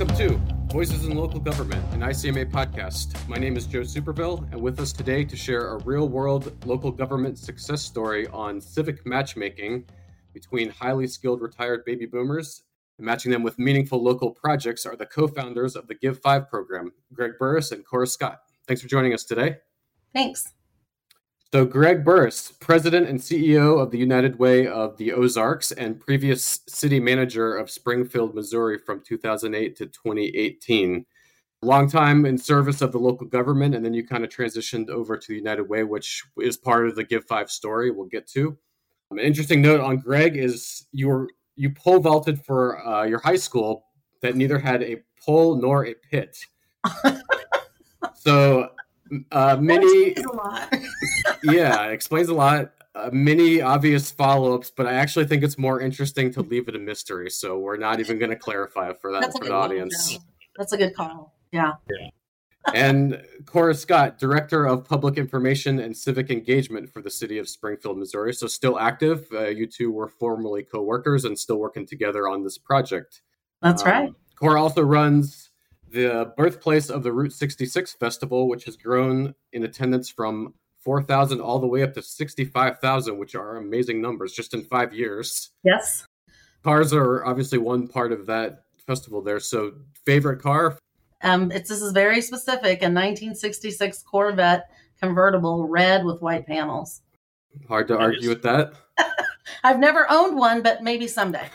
Welcome to Voices in Local Government, an ICMA podcast. My name is Joe Superville, and with us today to share a real world local government success story on civic matchmaking between highly skilled retired baby boomers and matching them with meaningful local projects are the co founders of the Give Five program, Greg Burris and Cora Scott. Thanks for joining us today. Thanks. So, Greg Burris, president and CEO of the United Way of the Ozarks and previous city manager of Springfield, Missouri from 2008 to 2018. Long time in service of the local government, and then you kind of transitioned over to the United Way, which is part of the Give Five story we'll get to. Um, an interesting note on Greg is you were you pole vaulted for uh, your high school that neither had a pole nor a pit. so uh, many, yeah, it explains a lot. Uh, many obvious follow-ups, but I actually think it's more interesting to leave it a mystery. So we're not even going to clarify for that That's for the good one, audience. Joe. That's a good call. Yeah. and Cora Scott, Director of Public Information and Civic Engagement for the City of Springfield, Missouri. So still active. Uh, you two were formerly co-workers and still working together on this project. That's Um, right. Cora also runs the birthplace of the Route 66 Festival, which has grown in attendance from 4,000 all the way up to 65,000, which are amazing numbers just in five years. Yes. Cars are obviously one part of that festival there. So, favorite car? Um, it's this is very specific. A 1966 Corvette convertible, red with white panels. Hard to It argue is. with that. I've never owned one, but maybe someday.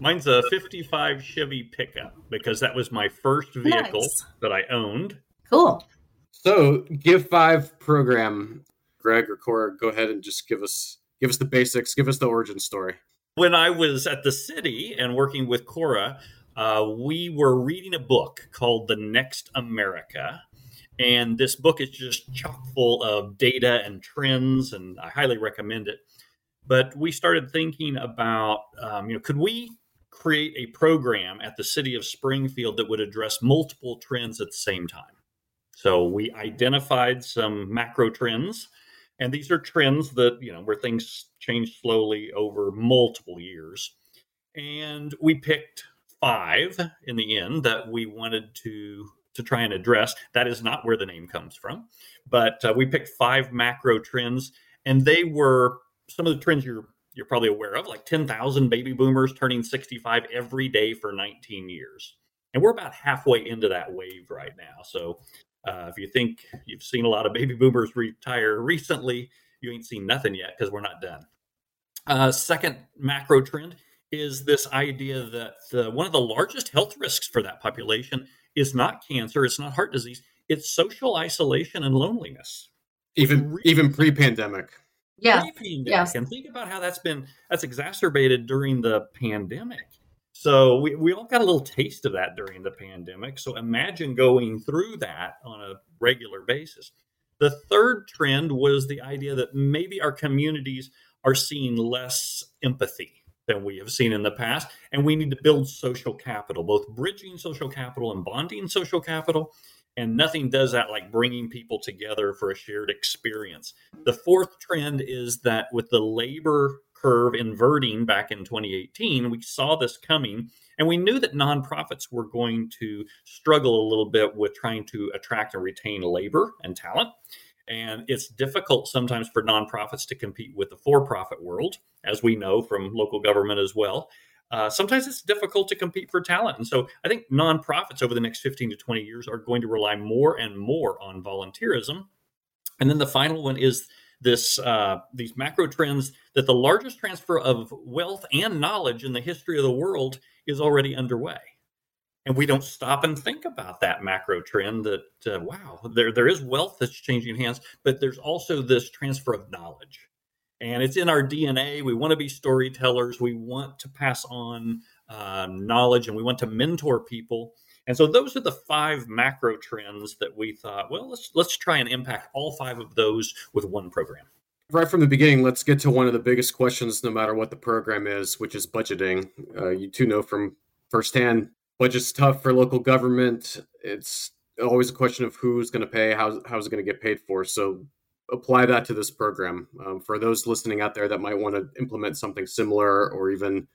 Mine's a 55 Chevy pickup because that was my first vehicle Nice. that I owned. Cool. So, Give Five program. Greg or Cora, go ahead and just give us give us the basics, give us the origin story. When I was at the city and working with Cora, uh, we were reading a book called The Next America. And this book is just chock full of data and trends, and I highly recommend it. But we started thinking about, um, you know, could we create a program at the city of Springfield that would address multiple trends at the same time? So we identified some macro trends, and these are trends that you know where things change slowly over multiple years. And we picked five in the end that we wanted to to try and address. That is not where the name comes from, but uh, we picked five macro trends, and they were some of the trends you're you're probably aware of, like 10,000 baby boomers turning 65 every day for 19 years. And we're about halfway into that wave right now. So uh, if you think you've seen a lot of baby boomers retire recently, you ain't seen nothing yet because we're not done. Uh, second macro trend is this idea that the, one of the largest health risks for that population is not cancer, it's not heart disease, it's social isolation and loneliness. Even Really? even pre-pandemic. Yeah. Pre-pandemic. Yes. And think about how that's been that's exacerbated during the pandemic. So we, we all got a little taste of that during the pandemic. So imagine going through that on a regular basis. The third trend was the idea that maybe our communities are seeing less empathy than we have seen in the past, and we need to build social capital, both bridging social capital and bonding social capital. And nothing does that like bringing people together for a shared experience. The fourth trend is that with the labor curve inverting back in 2018, we saw this coming and we knew that nonprofits were going to struggle a little bit with trying to attract and retain labor and talent. And it's difficult sometimes for nonprofits to compete with the for profit world, as we know from local government as well. Uh, sometimes it's difficult to compete for talent. And so I think nonprofits over the next 15 to 20 years are going to rely more and more on volunteerism. And then the final one is this uh, these macro trends that the largest transfer of wealth and knowledge in the history of the world is already underway. And we don't stop and think about that macro trend that, uh, wow, there, there is wealth that's changing hands, but there's also this transfer of knowledge. And it's in our DNA. We want to be storytellers. We want to pass on uh, knowledge and we want to mentor people. And so those are the five macro trends that we thought, well, let's let's try and impact all five of those with one program. Right from the beginning, let's get to one of the biggest questions, no matter what the program is, which is budgeting. Uh, you two know from firsthand, budget's tough for local government. It's always a question of who's going to pay, how, how's it going to get paid for. So apply that to this program. Um, for those listening out there that might want to implement something similar or even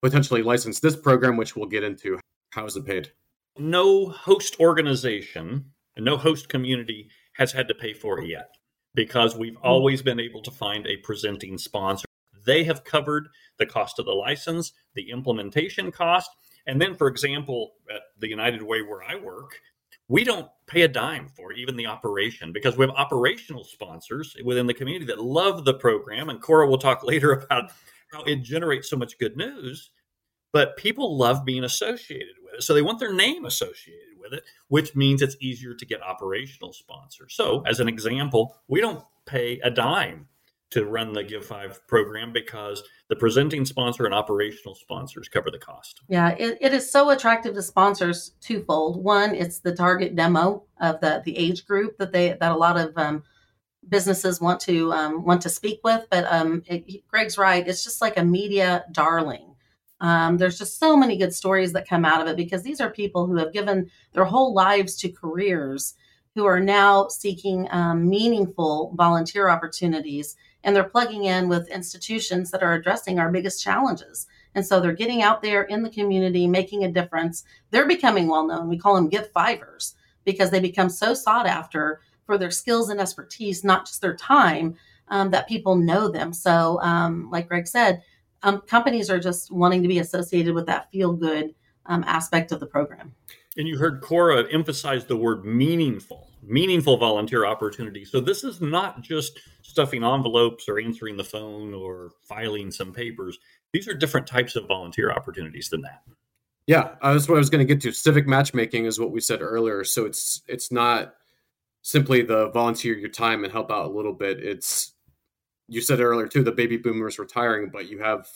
potentially license this program, which we'll get into, how is it paid? No host organization no host community has had to pay for it yet because we've hmm. always been able to find a presenting sponsor. They have covered the cost of the license, the implementation cost, and then, for example, at the United Way where I work, we don't pay a dime for even the operation because we have operational sponsors within the community that love the program. And Cora will talk later about how it generates so much good news, but people love being associated with it. So they want their name associated with it, which means it's easier to get operational sponsors. So, as an example, we don't pay a dime to run the Give Five program because the presenting sponsor and operational sponsors cover the cost. Yeah, it, it is so attractive to sponsors twofold. One, it's the target demo of the the age group that they that a lot of um, businesses want to um, want to speak with. But um, it, Greg's right; it's just like a media darling. Um, there's just so many good stories that come out of it because these are people who have given their whole lives to careers who are now seeking um, meaningful volunteer opportunities and they're plugging in with institutions that are addressing our biggest challenges. And so they're getting out there in the community, making a difference. They're becoming well known. We call them Give Fivers because they become so sought after for their skills and expertise, not just their time, um, that people know them. So, um, like Greg said, um, companies are just wanting to be associated with that feel good um, aspect of the program. And you heard Cora emphasize the word meaningful, meaningful volunteer opportunity. So this is not just stuffing envelopes or answering the phone or filing some papers. These are different types of volunteer opportunities than that. Yeah, that's what I was going to get to. Civic matchmaking is what we said earlier. So it's it's not simply the volunteer your time and help out a little bit. It's you said earlier too, the baby boomers retiring, but you have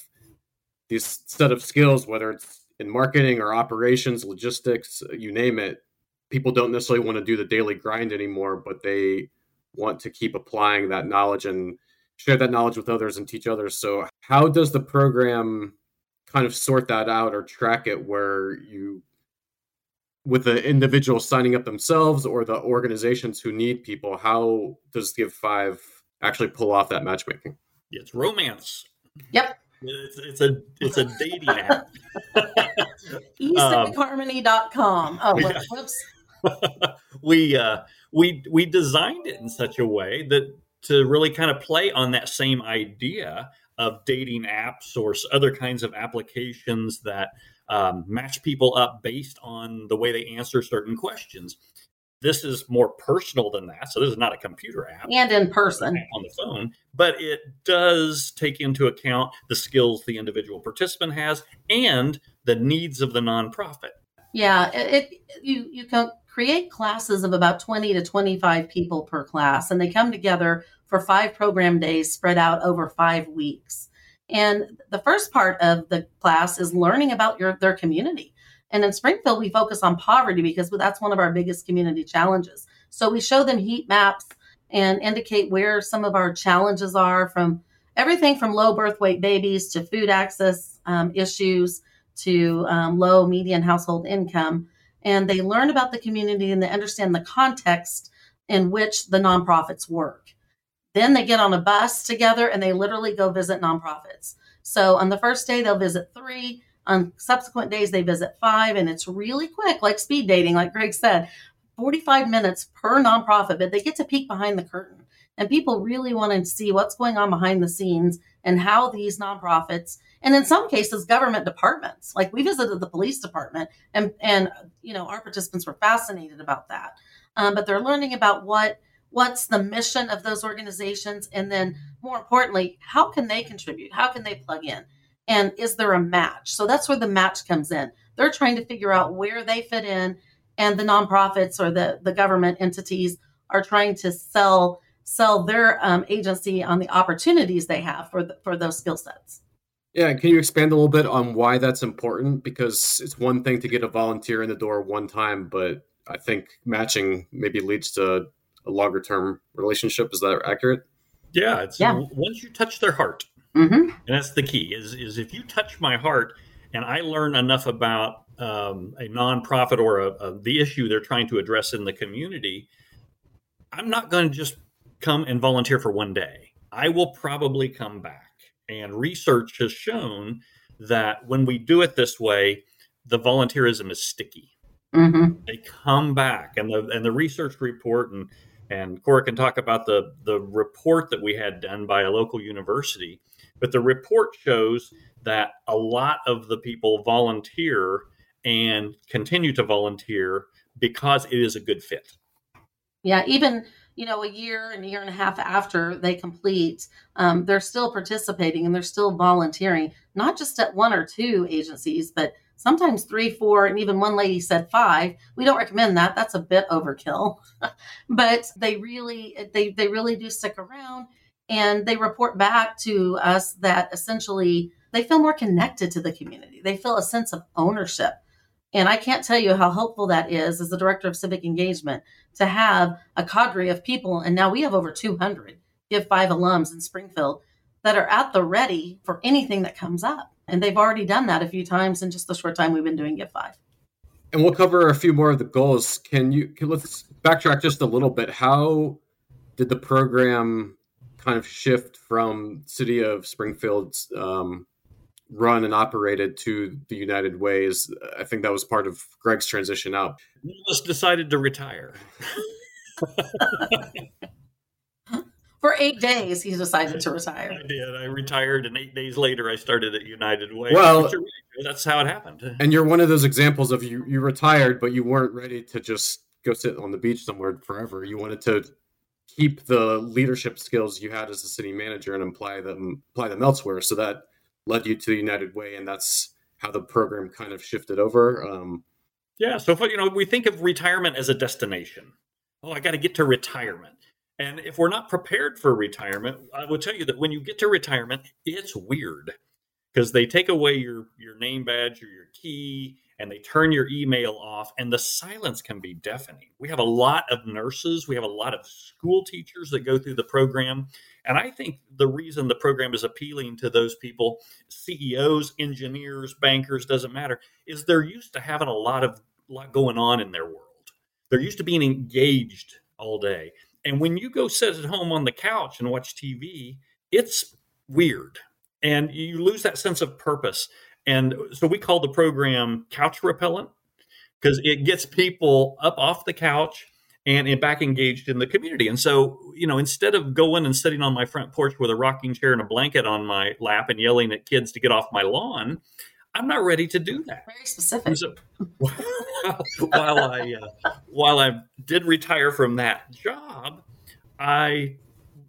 these set of skills, whether it's in marketing or operations, logistics, you name it. People don't necessarily want to do the daily grind anymore, but they want to keep applying that knowledge and share that knowledge with others and teach others. So, how does the program kind of sort that out or track it where you, with the individual signing up themselves or the organizations who need people, how does Give Five actually pull off that matchmaking? It's romance. Yep. It's, it's a it's a dating app. EastCivicHarmony.com. Oh, yeah. whoops. we uh, we we designed it in such a way that to really kind of play on that same idea of dating apps or other kinds of applications that um, match people up based on the way they answer certain questions. This is more personal than that. So this is not a computer app and in person on the phone, but it does take into account the skills the individual participant has and the needs of the nonprofit. Yeah, it, it you you can create classes of about 20 to 25 people per class and they come together for five program days spread out over 5 weeks. And the first part of the class is learning about your their community and in Springfield, we focus on poverty because that's one of our biggest community challenges. So we show them heat maps and indicate where some of our challenges are from everything from low birth weight babies to food access um, issues to um, low median household income. And they learn about the community and they understand the context in which the nonprofits work. Then they get on a bus together and they literally go visit nonprofits. So on the first day, they'll visit three. On subsequent days, they visit five, and it's really quick, like speed dating, like Greg said 45 minutes per nonprofit, but they get to peek behind the curtain. And people really want to see what's going on behind the scenes and how these nonprofits, and in some cases, government departments, like we visited the police department, and, and you know, our participants were fascinated about that. Um, but they're learning about what what's the mission of those organizations and then more importantly how can they contribute how can they plug in and is there a match? So that's where the match comes in. They're trying to figure out where they fit in, and the nonprofits or the, the government entities are trying to sell sell their um, agency on the opportunities they have for the, for those skill sets. Yeah, can you expand a little bit on why that's important? Because it's one thing to get a volunteer in the door one time, but I think matching maybe leads to a longer term relationship. Is that accurate? Yeah, it's yeah. once you touch their heart, Mm-hmm. And that's the key is, is if you touch my heart and I learn enough about um, a nonprofit or a, a, the issue they're trying to address in the community, I'm not going to just come and volunteer for one day. I will probably come back. And research has shown that when we do it this way, the volunteerism is sticky. Mm-hmm. They come back, and the and the research report and and Cora can talk about the the report that we had done by a local university. But the report shows that a lot of the people volunteer and continue to volunteer because it is a good fit. Yeah, even you know a year and a year and a half after they complete, um, they're still participating and they're still volunteering, not just at one or two agencies, but sometimes three, four, and even one lady said five. We don't recommend that. That's a bit overkill. but they really they they really do stick around and they report back to us that essentially they feel more connected to the community. They feel a sense of ownership. And I can't tell you how helpful that is as the director of civic engagement to have a cadre of people. And now we have over 200 Give Five alums in Springfield that are at the ready for anything that comes up. And they've already done that a few times in just the short time we've been doing Give Five. And we'll cover a few more of the goals. Can you can, let's backtrack just a little bit? How did the program kind of shift from City of Springfield's um, run and operated to the United Ways? I think that was part of Greg's transition out. Just decided to retire. for eight days he decided to retire. I did. I retired, and eight days later, I started at United Way. Well, that's how it happened. And you're one of those examples of you you retired, but you weren't ready to just go sit on the beach somewhere forever. You wanted to keep the leadership skills you had as a city manager and apply them apply them elsewhere. So that led you to the United Way, and that's how the program kind of shifted over. Um, yeah. So you know, we think of retirement as a destination. Oh, I got to get to retirement and if we're not prepared for retirement, I will tell you that when you get to retirement, it's weird because they take away your your name badge or your key and they turn your email off and the silence can be deafening. We have a lot of nurses, we have a lot of school teachers that go through the program, and I think the reason the program is appealing to those people, CEOs, engineers, bankers, doesn't matter, is they're used to having a lot of lot going on in their world. They're used to being engaged all day. And when you go sit at home on the couch and watch TV, it's weird and you lose that sense of purpose. And so we call the program couch repellent because it gets people up off the couch and back engaged in the community. And so, you know, instead of going and sitting on my front porch with a rocking chair and a blanket on my lap and yelling at kids to get off my lawn, I'm not ready to do that. Very specific. So, while I uh, while I did retire from that job, I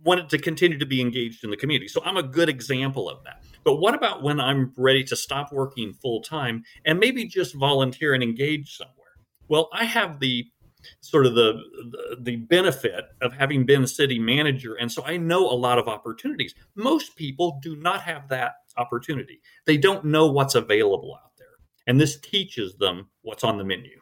wanted to continue to be engaged in the community. So I'm a good example of that. But what about when I'm ready to stop working full time and maybe just volunteer and engage somewhere? Well, I have the sort of the, the, the benefit of having been city manager and so I know a lot of opportunities. Most people do not have that opportunity. They don't know what's available out there. And this teaches them what's on the menu.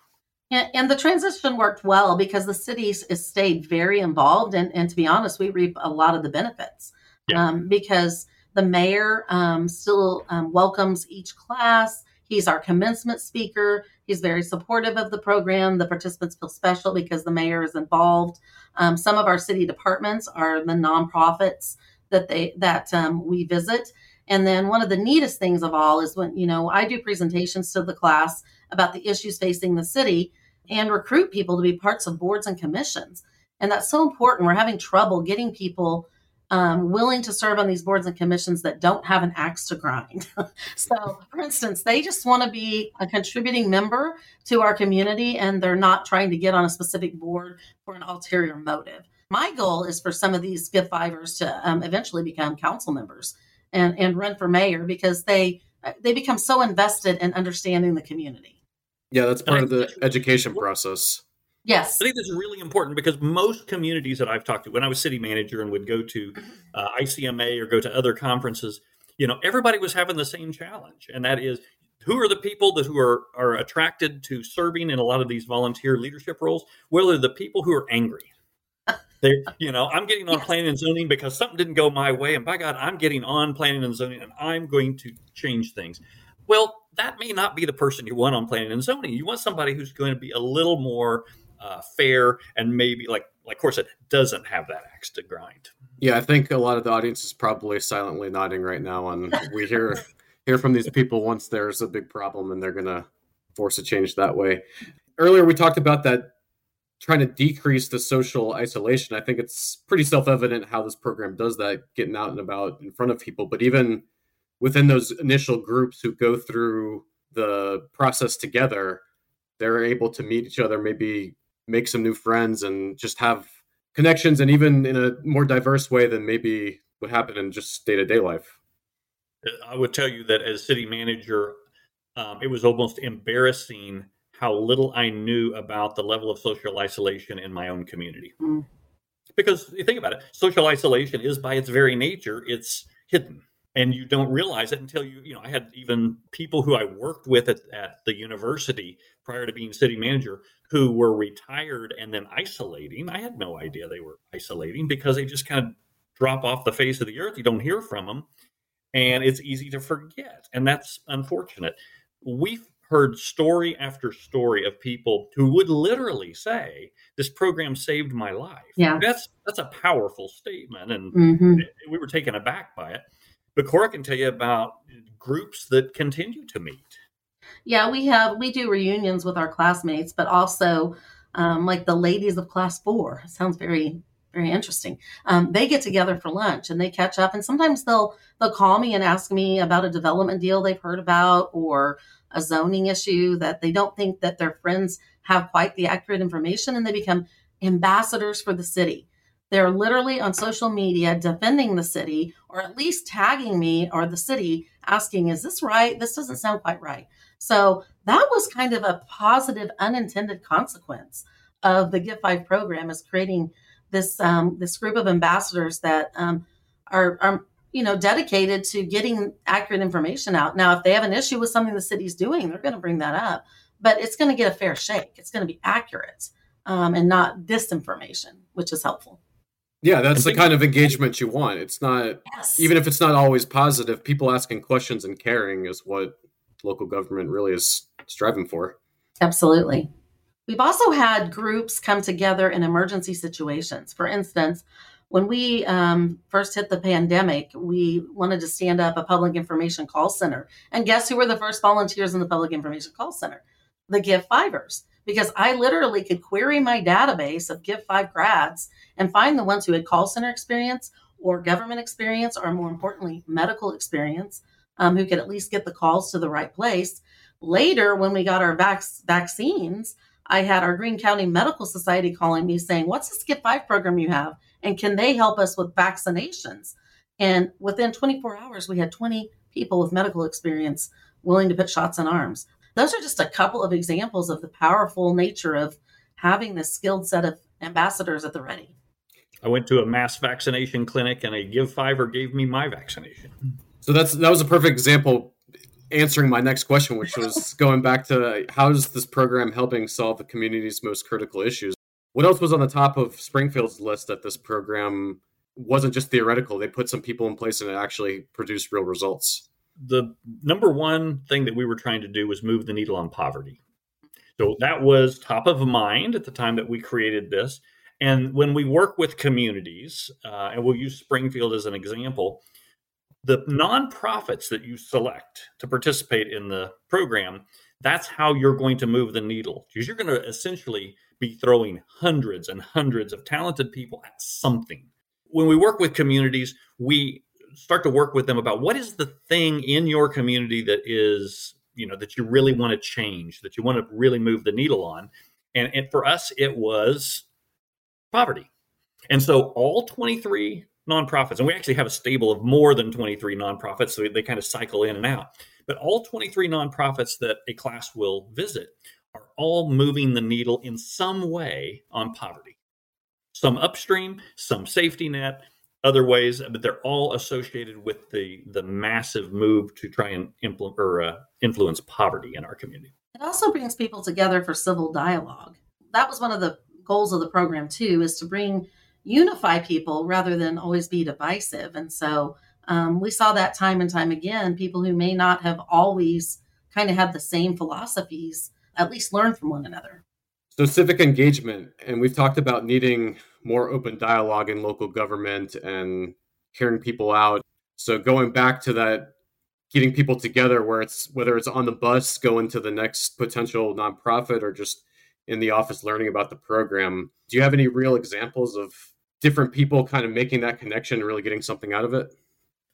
And, and the transition worked well because the city has stayed very involved. And, and to be honest, we reap a lot of the benefits yeah. um, because the mayor um, still um, welcomes each class. He's our commencement speaker. He's very supportive of the program. The participants feel special because the mayor is involved. Um, some of our city departments are the nonprofits that they that um, we visit. And then one of the neatest things of all is when you know I do presentations to the class about the issues facing the city and recruit people to be parts of boards and commissions. And that's so important. We're having trouble getting people um, willing to serve on these boards and commissions that don't have an axe to grind. so, for instance, they just want to be a contributing member to our community and they're not trying to get on a specific board for an ulterior motive. My goal is for some of these Give Fivers to um, eventually become council members and, and run for mayor because they they become so invested in understanding the community. Yeah, that's part of the education process. Yes. I think this is really important because most communities that I've talked to, when I was city manager and would go to uh, ICMA or go to other conferences, you know, everybody was having the same challenge. And that is who are the people that who are, are attracted to serving in a lot of these volunteer leadership roles? Well, they're the people who are angry. They, you know, I'm getting on yes. planning and zoning because something didn't go my way, and by God, I'm getting on planning and zoning, and I'm going to change things. Well, that may not be the person you want on planning and zoning. You want somebody who's going to be a little more uh, fair and maybe, like like Corsa, doesn't have that axe to grind. Yeah, I think a lot of the audience is probably silently nodding right now, and we hear hear from these people once there's a big problem and they're going to force a change that way. earlier we talked about that trying to decrease the social isolation. I think it's pretty self evident how this program does that, getting out and about in front of people. But even within those initial groups who go through the process together, they're able to meet each other, maybe make some new friends, and just have connections, and even in a more diverse way than maybe would happen in just day to day life. I would tell you that as city manager, um, it was almost embarrassing how little I knew about the level of social isolation in my own community. Mm. Because you think about it, social isolation is by its very nature, it's hidden. And you don't realize it until you, you know, I had even people who I worked with at, at the university prior to being city manager who were retired and then isolating. I had no idea they were isolating because they just kind of drop off the face of the earth. You don't hear from them and it's easy to forget. And that's unfortunate. We've heard story after story of people who would literally say, "This program saved my life." Yeah, that's that's a powerful statement, and mm-hmm. we were taken aback by it. But Cora can tell you about groups that continue to meet. Yeah, we have we do reunions with our classmates, but also um, like the ladies of class four. Sounds very very interesting. Um, they get together for lunch and they catch up, and sometimes they'll they'll call me and ask me about a development deal they've heard about or a zoning issue that they don't think that their friends have quite the accurate information, and they become ambassadors for the city. They're literally on social media defending the city, or at least tagging me or the city, asking, "Is this right? This doesn't sound quite right." So that was kind of a positive, unintended consequence of the Give Five program, is creating this um, this group of ambassadors that um, are, are you know dedicated to getting accurate information out. Now, if they have an issue with something the city's doing, they're going to bring that up, but it's going to get a fair shake. It's going to be accurate um, and not disinformation, which is helpful. Yeah, that's the kind of engagement you want. It's not yes. even if it's not always positive. People asking questions and caring is what local government really is striving for. Absolutely. We've also had groups come together in emergency situations. For instance, when we um, first hit the pandemic, we wanted to stand up a public information call center. And guess who were the first volunteers in the public information call center? The Give Fivers. Because I literally could query my database of Give Five grads and find the ones who had call center experience or government experience, or more importantly, medical experience, um, who could at least get the calls to the right place. Later, when we got our vac- vaccines, I had our Greene County Medical Society calling me saying, What's the Give Five program you have? And can they help us with vaccinations? And within 24 hours, we had 20 people with medical experience willing to put shots in arms. Those are just a couple of examples of the powerful nature of having this skilled set of ambassadors at the ready. I went to a mass vaccination clinic and a Give Fiver gave me my vaccination. So that's that was a perfect example answering my next question, which was going back to how is this program helping solve the community's most critical issues? What else was on the top of Springfield's list that this program wasn't just theoretical? They put some people in place and it actually produced real results. The number one thing that we were trying to do was move the needle on poverty. So that was top of mind at the time that we created this. And when we work with communities, uh, and we'll use Springfield as an example, the nonprofits that you select to participate in the program, that's how you're going to move the needle. Because you're going to essentially be throwing hundreds and hundreds of talented people at something. When we work with communities, we start to work with them about what is the thing in your community that is, you know, that you really want to change, that you want to really move the needle on. And, and for us, it was poverty. And so all 23 nonprofits, and we actually have a stable of more than 23 nonprofits, so they kind of cycle in and out. But all 23 nonprofits that a class will visit are all moving the needle in some way on poverty. Some upstream, some safety net, other ways, but they're all associated with the the massive move to try and implement or uh, influence poverty in our community. It also brings people together for civil dialogue. That was one of the goals of the program too, is to bring unify people rather than always be divisive. And so um, we saw that time and time again. People who may not have always kind of had the same philosophies at least learn from one another. So, civic engagement, and we've talked about needing more open dialogue in local government and hearing people out. So, going back to that, getting people together where it's whether it's on the bus going to the next potential nonprofit or just in the office learning about the program. Do you have any real examples of different people kind of making that connection and really getting something out of it?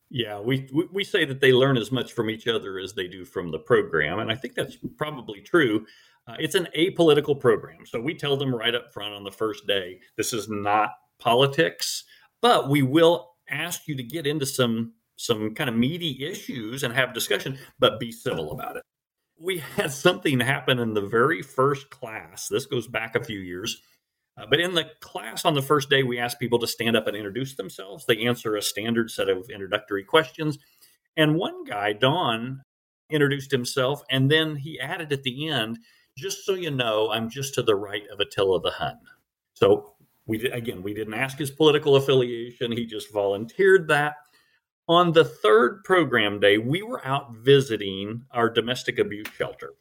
Yeah, we, we say that they learn as much from each other as they do from the program. And I think that's probably true. Uh, it's an apolitical program. So we tell them right up front on the first day this is not politics, but we will ask you to get into some some kind of meaty issues and have discussion, but be civil about it. We had something happen in the very first class. This goes back a few years. Uh, but in the class on the first day, we ask people to stand up and introduce themselves. They answer a standard set of introductory questions. And one guy, Don, introduced himself, and then he added at the end, just so you know, I'm just to the right of Attila the Hun. So we again, we didn't ask his political affiliation. He just volunteered that. On the third program day, we were out visiting our domestic abuse shelter.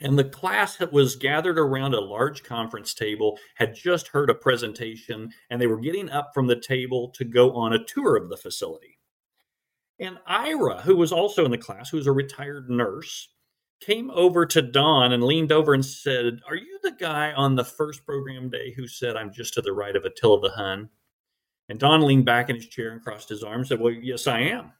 And the class that was gathered around a large conference table, had just heard a presentation, and they were getting up from the table to go on a tour of the facility. And Ira, who was also in the class, who was a retired nurse, came over to Don and leaned over and said, Are you the guy on the first program day who said, I'm just to the right of Attila the Hun? And Don leaned back in his chair and crossed his arms and said, Well, yes, I am.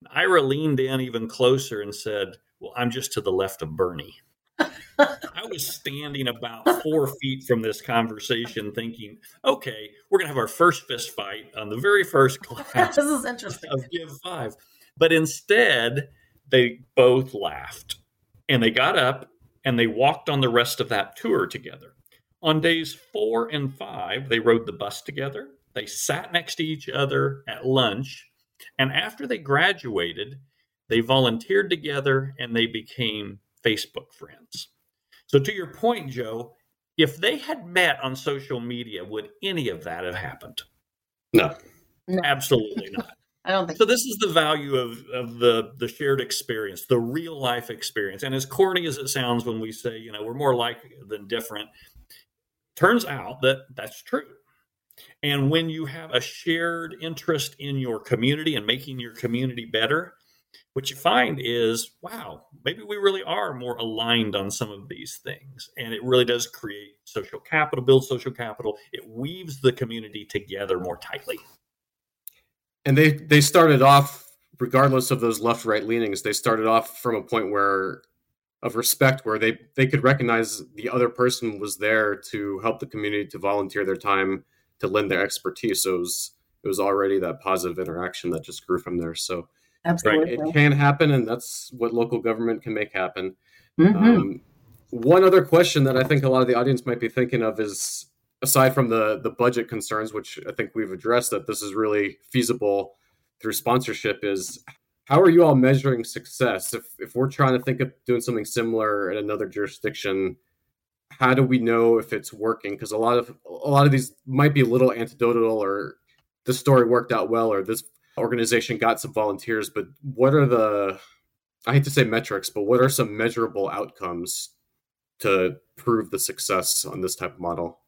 And Ira leaned in even closer and said, Well, I'm just to the left of Bernie. I was standing about four feet from this conversation thinking, okay, we're going to have our first fist fight on the very first class this is interesting. of Give Five. But instead, they both laughed and they got up and they walked on the rest of that tour together. On days four and five, they rode the bus together. They sat next to each other at lunch. And after they graduated, they volunteered together and they became Facebook friends. So, to your point, Joe, if they had met on social media, would any of that have happened? No, no. absolutely not. I don't think so. This is the value of, of the the shared experience, the real life experience. And as corny as it sounds when we say, you know, we're more like than different, turns out that that's true. And when you have a shared interest in your community and making your community better, what you find is, wow, maybe we really are more aligned on some of these things. And it really does create social capital, build social capital. It weaves the community together more tightly. And they, they started off, regardless of those left right leanings, they started off from a point where of respect where they, they could recognize the other person was there to help the community to volunteer their time to lend their expertise. So it was, it was already that positive interaction that just grew from there. So Absolutely. Right. It can happen, and that's what local government can make happen. Mm-hmm. Um, one other question that I think a lot of the audience might be thinking of is aside from the the budget concerns, which I think we've addressed that this is really feasible through sponsorship, is how are you all measuring success? If if we're trying to think of doing something similar in another jurisdiction, how do we know if it's working? Because a lot of a lot of these might be a little anecdotal, or the story worked out well, or this organization got some volunteers, but what are the I hate to say metrics, but what are some measurable outcomes to prove the success on this type of model?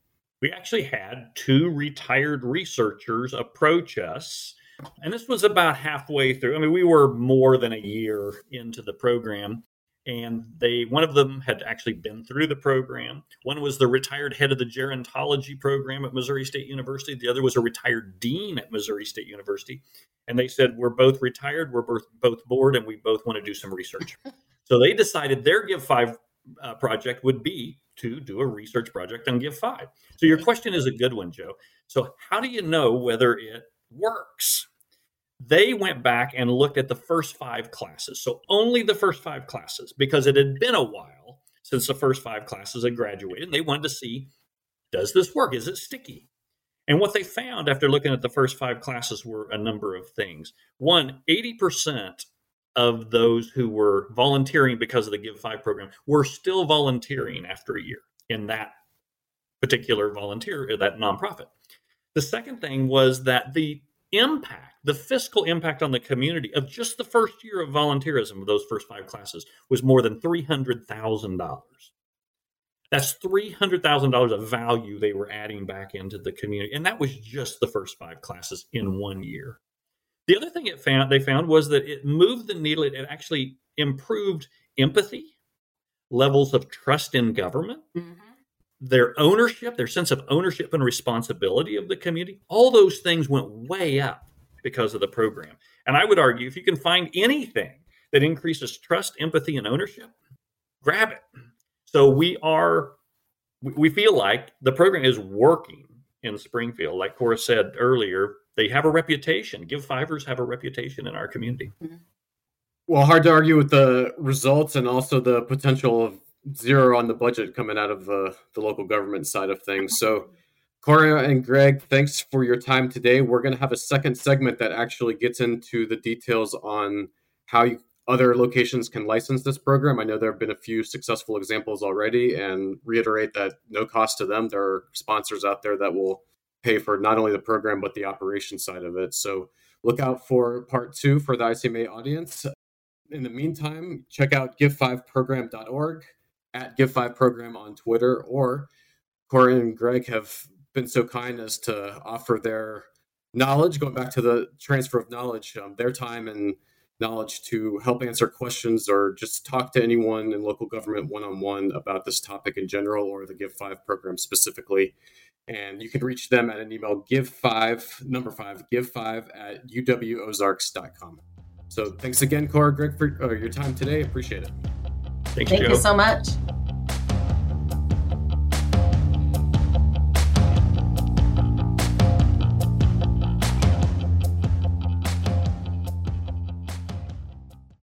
We actually had two retired researchers approach us, and this was about halfway through. I mean, we were more than a year into the program, and they one of them had actually been through the program. One was the retired head of the gerontology program at missouri state university. The other was a retired dean at missouri state university. And they said we're both retired. We're both, both bored and we both want to do some research. So they decided their give five uh, project would be to do a research project on give five so your mm-hmm. question is a good one joe so how do you know whether it works they went back and looked at the first five classes. So only the first five classes, because it had been a while since the first five classes had graduated. And they wanted to see does this work? Is it sticky? And what they found after looking at the first five classes were a number of things. One, 80% of those who were volunteering because of the Give Five program were still volunteering after a year in that particular volunteer, uh, that nonprofit. The second thing was that the impact, the fiscal impact on the community of just the first year of volunteerism of those first five classes was more than $300,000. That's $300,000 of value they were adding back into the community. And that was just the first five classes in one year. The other thing it found they found was that it moved the needle. It actually improved empathy, levels of trust in government, mm-hmm. their ownership, their sense of ownership and responsibility of the community, all those things went way up because of the program. And I would argue if you can find anything that increases trust, empathy, and ownership, grab it. So we are, we feel like the program is working in Springfield. Like Cora said earlier, they have a reputation. Give Fivers have a reputation in our community. Mm-hmm. Well, hard to argue with the results and also the potential of zero on the budget coming out of the, the local government side of things. So, Cora and Greg, thanks for your time today. We're going to have a second segment that actually gets into the details on how you, other locations can license this program. I know there have been a few successful examples already, and reiterate that no cost to them. There are sponsors out there that will pay for not only the program but the operation side of it. So look out for part two for the ICMA audience. In the meantime, check out give5program.org at give5program on Twitter, or Cora and Greg have been so kind as to offer their knowledge, going back to the transfer of knowledge, um, their time and knowledge to help answer questions or just talk to anyone in local government one on one about this topic in general or the Give Five program specifically. And you can reach them at an email give five, number five, give five at uwozarks.com. So thanks again, Cora, Greg, for uh, your time today. Appreciate it. Thanks, Thank Joe. you so much.